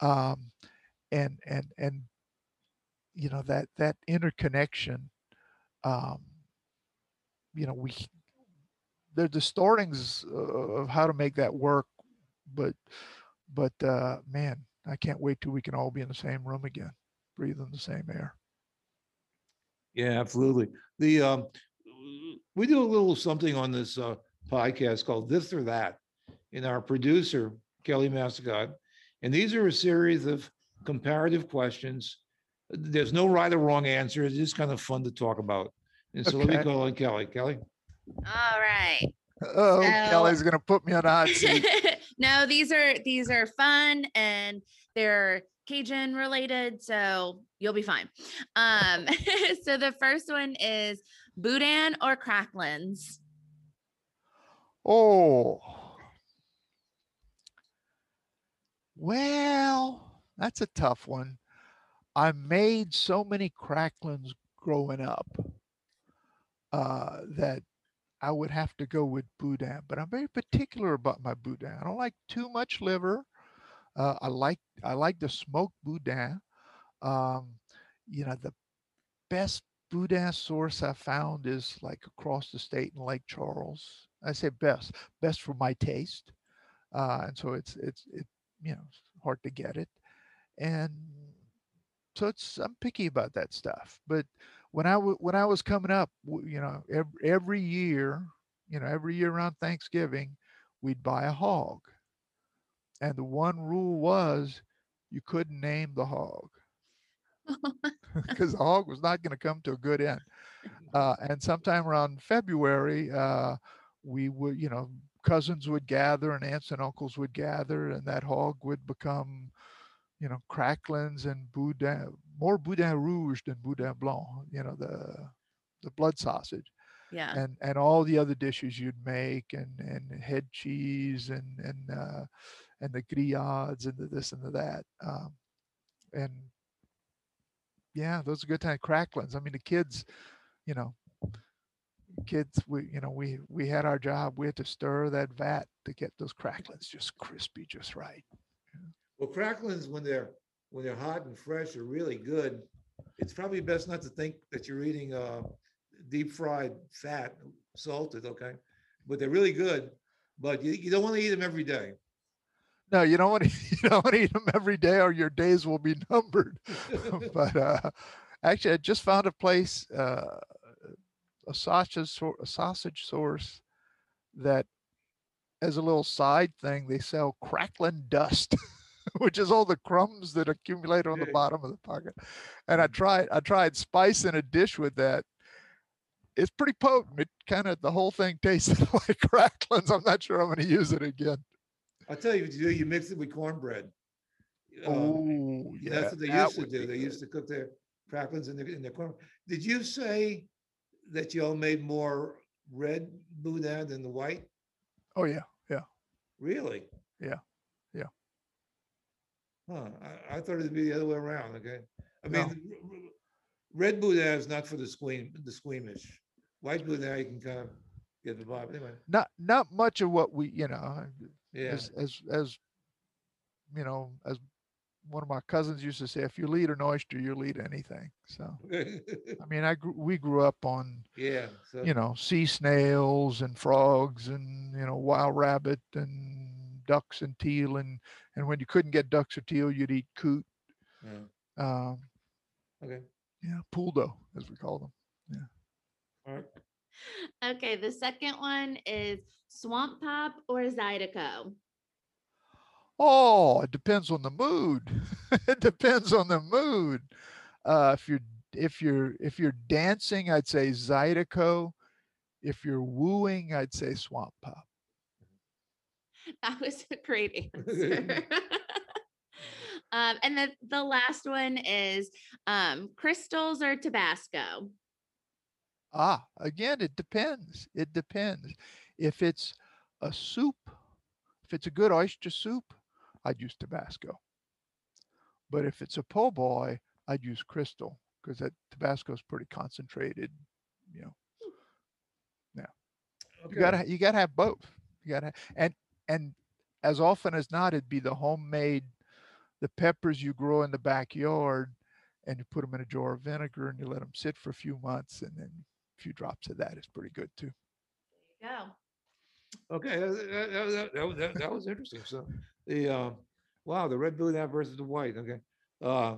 um, and and and you know that that interconnection um, you know we they're the startings of how to make that work but but uh, man, I can't wait till we can all be in the same room again, breathing the same air. Yeah, absolutely. The, um, we do a little something on this, uh, podcast called This or That. And our producer, Kelly Massicot, and these are a series of comparative questions. There's no right or wrong answer. It's just kind of fun to talk about. And so let me Okay. call on Kelly. Kelly? All right. Oh, So- Kelly's gonna put me on a hot seat. [LAUGHS] no, these are these are fun and they're Cajun related, so you'll be fine. Um, [LAUGHS] so the first one is Boudin or Cracklins. Oh, well, that's a tough one. I made so many cracklins growing up uh, that I would have to go with boudin, but I'm very particular about my boudin. I don't like too much liver. Uh, I like I like the smoked boudin. Um, you know, the best boudin source I found is like across the state in Lake Charles. I say best, best for my taste, uh, and so it's it's it you know hard to get it, and so it's I'm picky about that stuff. But when I w- when I was coming up, you know, every, every year, you know, every year around Thanksgiving, we'd buy a hog, and the one rule was you couldn't name the hog [LAUGHS] [LAUGHS] because the hog was not going to come to a good end. [LAUGHS] Uh, and sometime around February, uh, we would, you know, cousins would gather and aunts and uncles would gather, and that hog would become, you know, cracklins and boudin, more boudin rouge than boudin blanc, you know, the the blood sausage. Yeah. and and all the other dishes you'd make and and head cheese and and uh and the grillades and the this and the that um and yeah those are good time cracklins i mean the kids you know kids we you know we we had our job we had to stir that vat to get those cracklins just crispy just right Well, cracklings, when they're, when they're hot and fresh are really good. It's probably best not to think that you're eating uh deep fried fat, salted, okay? But they're really good, but you, you don't want to eat them every day. No you don't want to [LAUGHS] you don't want to eat them every day or your days will be numbered. [LAUGHS] [LAUGHS] But uh actually i just found a place uh a sausage a sausage source that as a little side thing they sell crackling dust which is all the crumbs that accumulate on the bottom of the pocket. And i tried i tried spicing a dish with that. It's pretty potent. It kind of the whole thing tasted like cracklings. i'm not sure i'm going to use it again I'll tell you what you do, you mix it with cornbread. Um, oh yeah That's what they that used to do. They good. used to cook their cracklings in their, in their corn. Did you say that y'all made more red boudin than the white? oh yeah yeah. Really? Yeah, yeah. Huh, I, I thought it'd be the other way around, okay? I No. mean, red boudin is not for the squeam, the squeamish. White boudin, you can kind of get the vibe, anyway, not not much of what we you know yeah. as as as you know as one of my cousins used to say if you eat an oyster you'll eat anything so i mean i grew, we grew up on [LAUGHS] Yeah, so, you know sea snails and frogs and you know wild rabbit and ducks and teal and and when you couldn't get ducks or teal you'd eat coot yeah, um okay, yeah poule d'eau as we call them Yeah. all right. Okay, the second one is Swamp Pop or Zydeco. Oh, it depends on the mood. [LAUGHS] it depends on the mood. Uh, if you're if you're if you're dancing, I'd say Zydeco. If you're wooing, I'd say Swamp Pop. [LAUGHS] That was a great answer. [LAUGHS] um, and then the last one is um, crystals or Tabasco. Ah, again, it depends. It depends. If it's a soup, if it's a good oyster soup, I'd use Tabasco. But if it's a po' boy, I'd use Crystal because that Tabasco is pretty concentrated. You know, you Okay. gotta you gotta have both. You gotta and and as often as not, it'd be the homemade, the peppers you grow in the backyard, and you put them in a jar of vinegar and you let them sit for a few months, and then few drops of that is pretty good too. There you go. Okay, that, that- that- that- that was- that- that was interesting. So the, uh, wow, the red boudin versus the white, okay. Uh,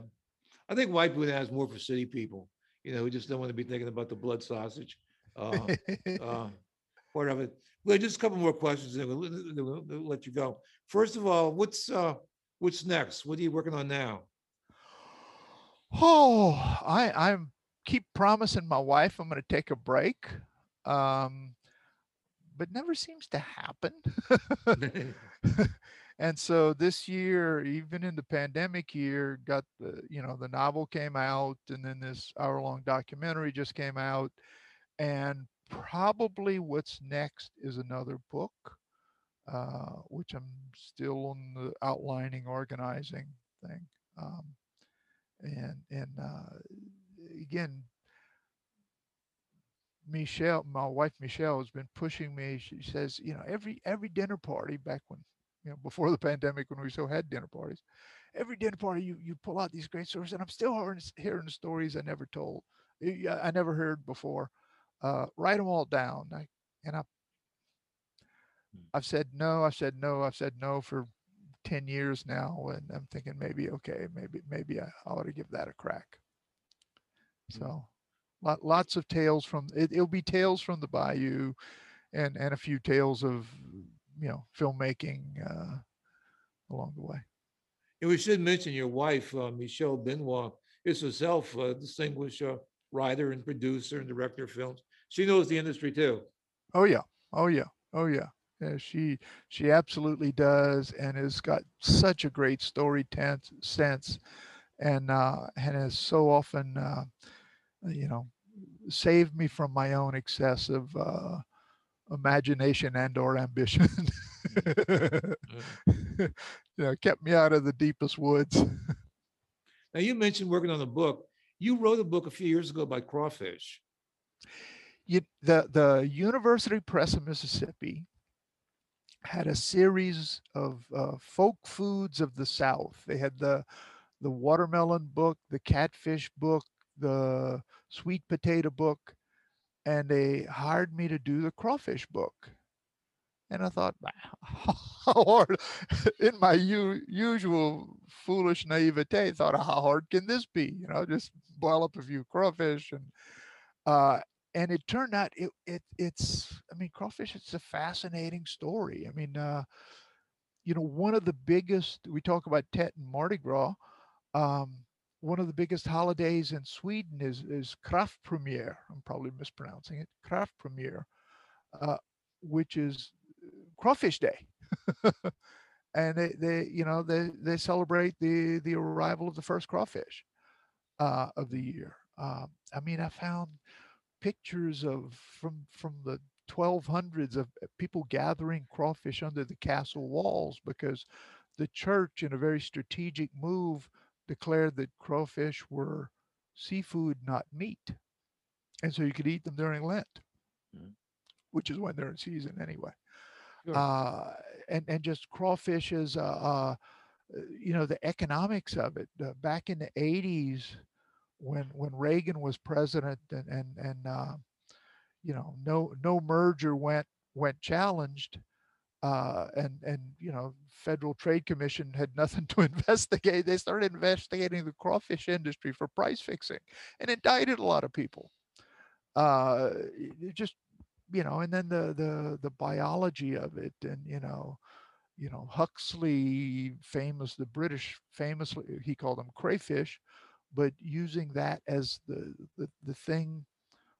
I think white boudin is more for city people, you know, who just don't want to be thinking about the blood sausage. uh, [LAUGHS] uh, Part of it. Well, just a couple more questions, and we'll, we'll- we'll let you go. First of all, what's, uh, what's next? What are you working on now? Oh, I I'm keep promising my wife I'm going to take a break, um, but never seems to happen. [LAUGHS] [LAUGHS] and so this year, even in the pandemic year, got the you know the novel came out, and then this hour-long documentary just came out, and probably what's next is another book, uh, which I'm still on the outlining, organizing thing. Um, and and uh, again michelle my wife michelle has been pushing me. She says you know every every dinner party back when you know before the [LAUGHS] pandemic when we still had dinner parties every dinner party you you pull out these great stories and i'm still hearing, hearing stories i never told i never heard before. Uh write them all down I, and i i've said no i've said no i've said no for 10 years now and i'm thinking maybe okay maybe maybe i ought to give that a crack so lot, lots of tales from it, it'll be tales from the bayou and and a few tales of you know filmmaking uh along the way. And we should mention your wife, uh, Michelle Benoit, is herself a distinguished uh, writer and producer and director of films. She knows the industry too. oh yeah. Oh yeah. Oh yeah. Yeah, she she absolutely does and has got such a great story tense sense and uh and has so often uh you know saved me from my own excessive uh, imagination and or ambition. [LAUGHS] you know, kept me out of the deepest woods. Now, you mentioned working on a book. You wrote a book a few years ago about crawfish. you, the the University Press of Mississippi had a series of uh, folk foods of the South. They had the the watermelon book, the catfish book, the sweet potato book, and they hired me to do the crawfish book. And I thought, [LAUGHS] how hard? [LAUGHS] In my u- usual foolish naivete, thought, how hard can this be? You know, just boil up a few crawfish and uh, and it turned out it, it it's i mean crawfish it's a fascinating story i mean uh you know one of the biggest we talk about tet and mardi gras um one of the biggest holidays in sweden is is kraft premier i'm probably mispronouncing it kraft premier uh which is uh, crawfish day. [LAUGHS] And they, they you know they they celebrate the the arrival of the first crawfish uh of the year. Um i mean i found pictures of from from the 1200s of uh, people gathering crawfish under the castle walls because the church in a very strategic move declared that crawfish were seafood not meat and so you could eat them during lent Mm. which is when they're in season anyway Sure. uh and and just crawfish is uh, uh you know the economics of it uh, back in the 80s when when Reagan was president and and and uh, you know no no merger went went challenged uh, and and you know Federal Trade Commission had nothing [LAUGHS] to investigate. They started investigating the crawfish industry for price fixing and indicted a lot of people. Uh, just you know, and then the the the biology of it, and you know, you know Huxley, famous the British famously he called them crayfish, but using that as the the, the thing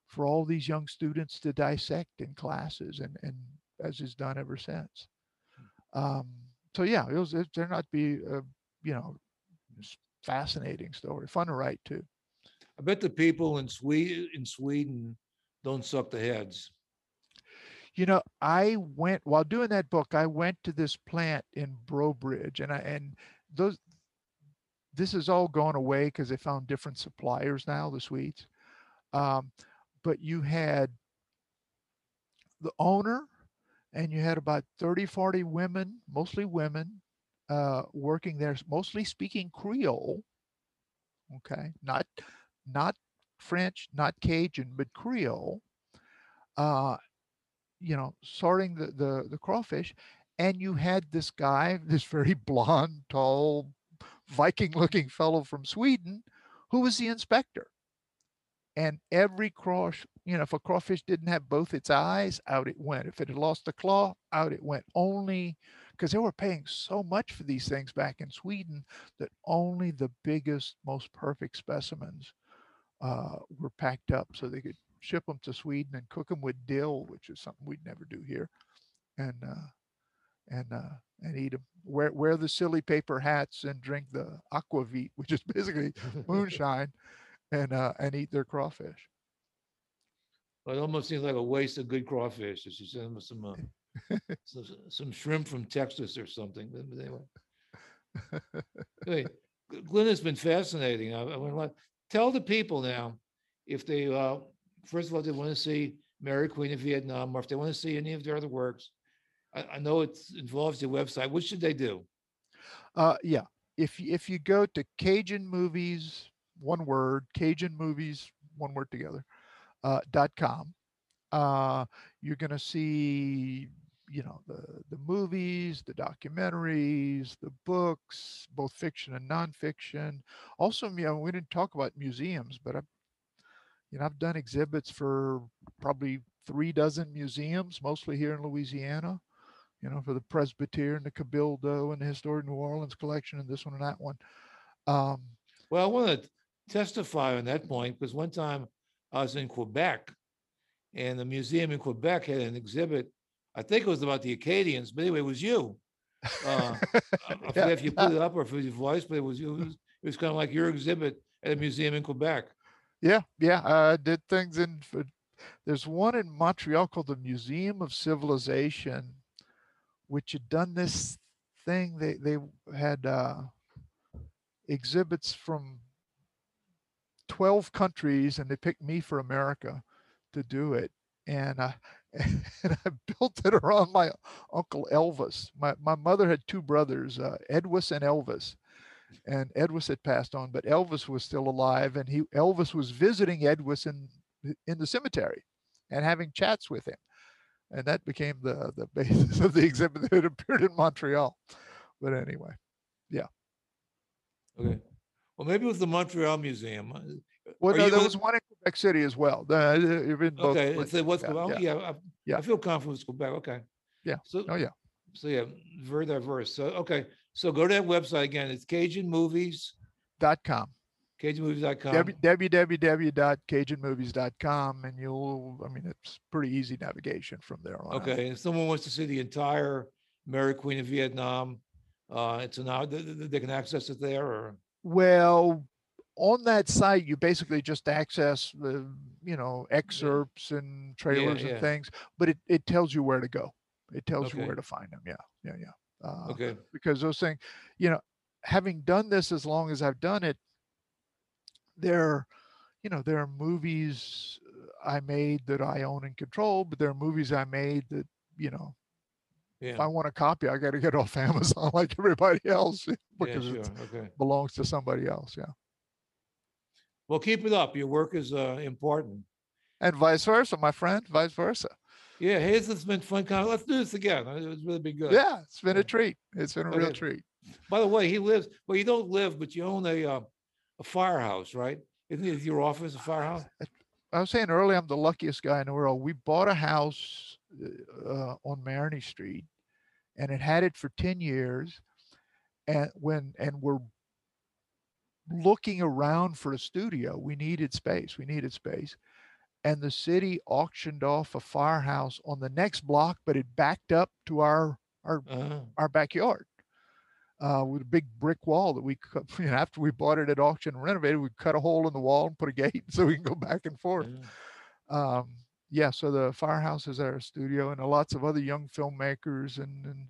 for all these young students to dissect in classes and and as is done ever since. Um so yeah it was it turned to be a you know fascinating story fun to write too. I bet the people in Sweden, in Sweden don't suck the heads. you know i went while doing that book i went to this plant in Breaux Bridge and i and those this is all gone away because they found different suppliers now the sweets. Um, but you had the owner and you had about 30 40 women mostly women uh, working there mostly speaking creole okay not not french not cajun but creole uh, you know, sorting the, the, the crawfish. And you had this guy, [LAUGHS] this very blonde, tall, Viking looking fellow from Sweden, who was the inspector. And every crawfish, you know, if a crawfish didn't have both its eyes, out it went. If it had lost a claw, out it went. Only because they were paying so much for these things back in Sweden that only the biggest, most perfect specimens uh, were packed up so they could ship them to Sweden and cook them with dill, which is something we'd never do here, and uh, and uh, and eat them. Wear wear the silly paper hats and drink the aquavit, which is [LAUGHS] basically [LAUGHS] moonshine, and uh, and eat their crawfish. It almost seems like a waste of good crawfish. If you send them some, uh, [LAUGHS] some, some shrimp from Texas or something. But but anyway, [LAUGHS] Glenn has been fascinating. I, I like, tell the people now if they, uh, first of all, they want to see Mary Queen of Vietnam, or if they want to see any of their other works. I, I know it involves your website. What should they do? Uh, yeah, if if you go to Cajun Movies, one word, Cajun Movies, one word together, dot com, uh, you're gonna see, you know, the the movies, the documentaries, the books, both fiction and nonfiction. Also, you know, we didn't talk about museums, but I've, you know, I've done exhibits for probably three dozen museums, mostly here in Louisiana you know, for the Presbytère, the Cabildo, and the Historic New Orleans collection, and this one and that one. Um, Well, I want to testify on that point because one time I was in Quebec and the museum in Quebec had an exhibit. I think it was about the Acadians, but anyway, it was you. [LAUGHS] Uh, I I Yeah. if you put it up or if it was your voice, but it was you. It was, it was kind of like your exhibit at a museum in Quebec. Yeah, yeah. I did things in. f- There's one in Montreal called the Museum of Civilization, which had done this thing. They they had uh, exhibits from twelve countries, and they picked me for America to do it. And uh, [LAUGHS] and I built it around my uncle Elvis. My my mother had two brothers, uh, Edwis and Elvis and Edwis had passed on, but Elvis was still alive, and he Elvis was visiting Edwis in in the cemetery and having chats with him, and that became the the basis of the [LAUGHS] exhibit that appeared in Montreal. But anyway, yeah. Okay. Well, maybe it was the Montreal Museum. Uh, well, Are no, there was one in Quebec City as well. Uh, you've been both Okay, places. so what's, Yeah, Quebec- yeah. yeah, I- Yeah. I feel confident with Quebec, okay. Yeah. So, Oh yeah, so yeah, very diverse. So, okay, so go to that website again. It's Cajun Movies, dot com. CajunMovies.com. W- www.cajunmovies.com, and you'll. I mean, it's pretty easy navigation from there on. Okay, and if someone wants to see the entire Mary Queen of Vietnam, uh, it's an hour, they they can access it there or, Well, on that site, you basically just access the, you know, excerpts and trailers yeah. and things, but it, it tells you where to go. It tells you where to find them. Yeah, yeah, yeah. Uh, okay, Because those things, you know, having done this as long as I've done it, there, you know, there are movies I made that I own and control, but there are movies I made that, you know, if I want a copy, I got to get off [LAUGHS] Amazon like everybody else yeah, [LAUGHS] because sure, it okay. belongs to somebody else. Yeah. Well, keep it up. Your work is, uh, important. and vice versa, my friend, vice versa. Yeah, hey, this has been fun. Let's do this again. Uh, It's really been good. Yeah, it's been Yeah. a treat. It's been a real treat. By the way, he lives, well, you don't live, but you own a, uh, a firehouse, right? Isn't it your office a firehouse? I was saying earlier, I'm the luckiest guy in the world. We bought a house uh, on Maroney Street, and it had it for ten years. And when and we're looking around for a studio, we needed space. We needed space, and the city auctioned off a firehouse on the next block, but it backed up to our our Uh-huh. our backyard uh, with a big brick wall that we cut. You [LAUGHS] know, after we bought it at auction and renovated, we cut a hole in the wall and put a gate [LAUGHS] so we can go back and forth. yeah. Um, yeah, so the firehouse is our studio, and lots of other young filmmakers and and,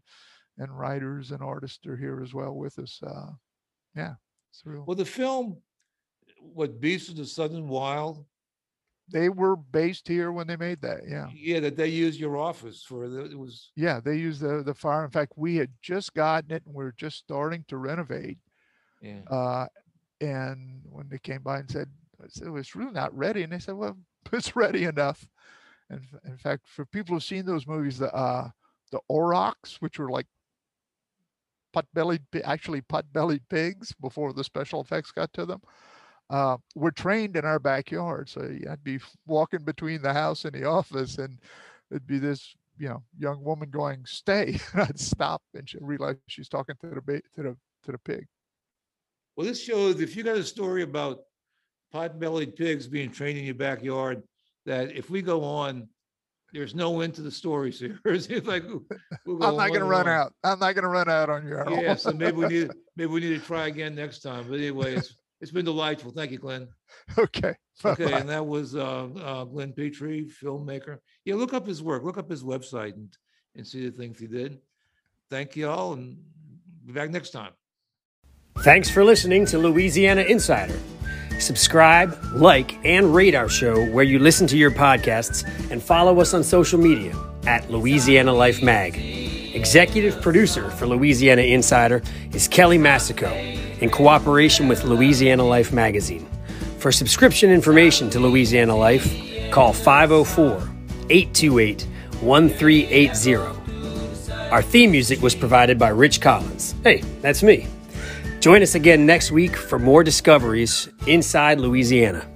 and writers and artists are here as well with us. Uh, yeah, it's real. Well, the film, what Beasts of the Southern Wild, They were based here when they made that. Yeah. yeah, that they used your office for, the- it was, Yeah, they used the the fire. In fact, we had just gotten it and we are just starting to renovate. yeah. Uh, and when they came by and said, I said, "Well, it's really not ready. And they said, well, [LAUGHS] it's ready enough. And in fact, for people who've seen those movies, the, uh, the aurochs, which were like pot-bellied, actually pot-bellied pigs before the special effects got to them, uh, were trained in our backyard. So I'd be walking between the house and the office and it'd be this, you know, young woman going, stay. And [LAUGHS] I'd stop and she realized she's talking to the, to the, to the pig. Well, this shows if you got a story about pot-bellied pigs being trained in your backyard, that if we go on, there's no end to the stories [LAUGHS] here. It's like, we'll go I'm not going to run on. out. I'm not going to run out on you. Errol. Yeah, so maybe we need, [LAUGHS] maybe we need to try again next time. But anyway, it's, it's been delightful. Thank you, Glenn. okay. Okay, bye-bye. and that was uh, uh, Glenn Pitre, filmmaker. Yeah, look up his work, look up his website and, and see the things he did. Thank you all and be back next time. Thanks for listening to Louisiana Insider. Subscribe, like, and rate our show where you listen to your podcasts and follow us on social media at Louisiana Life Mag. Executive producer for Louisiana Insider is Kelly Massicot in cooperation with Louisiana Life Magazine. For subscription information to Louisiana Life, call 504 828 1380. Our theme music was provided by Rich Collins. Hey, that's me. Join us again next week for more discoveries inside Louisiana.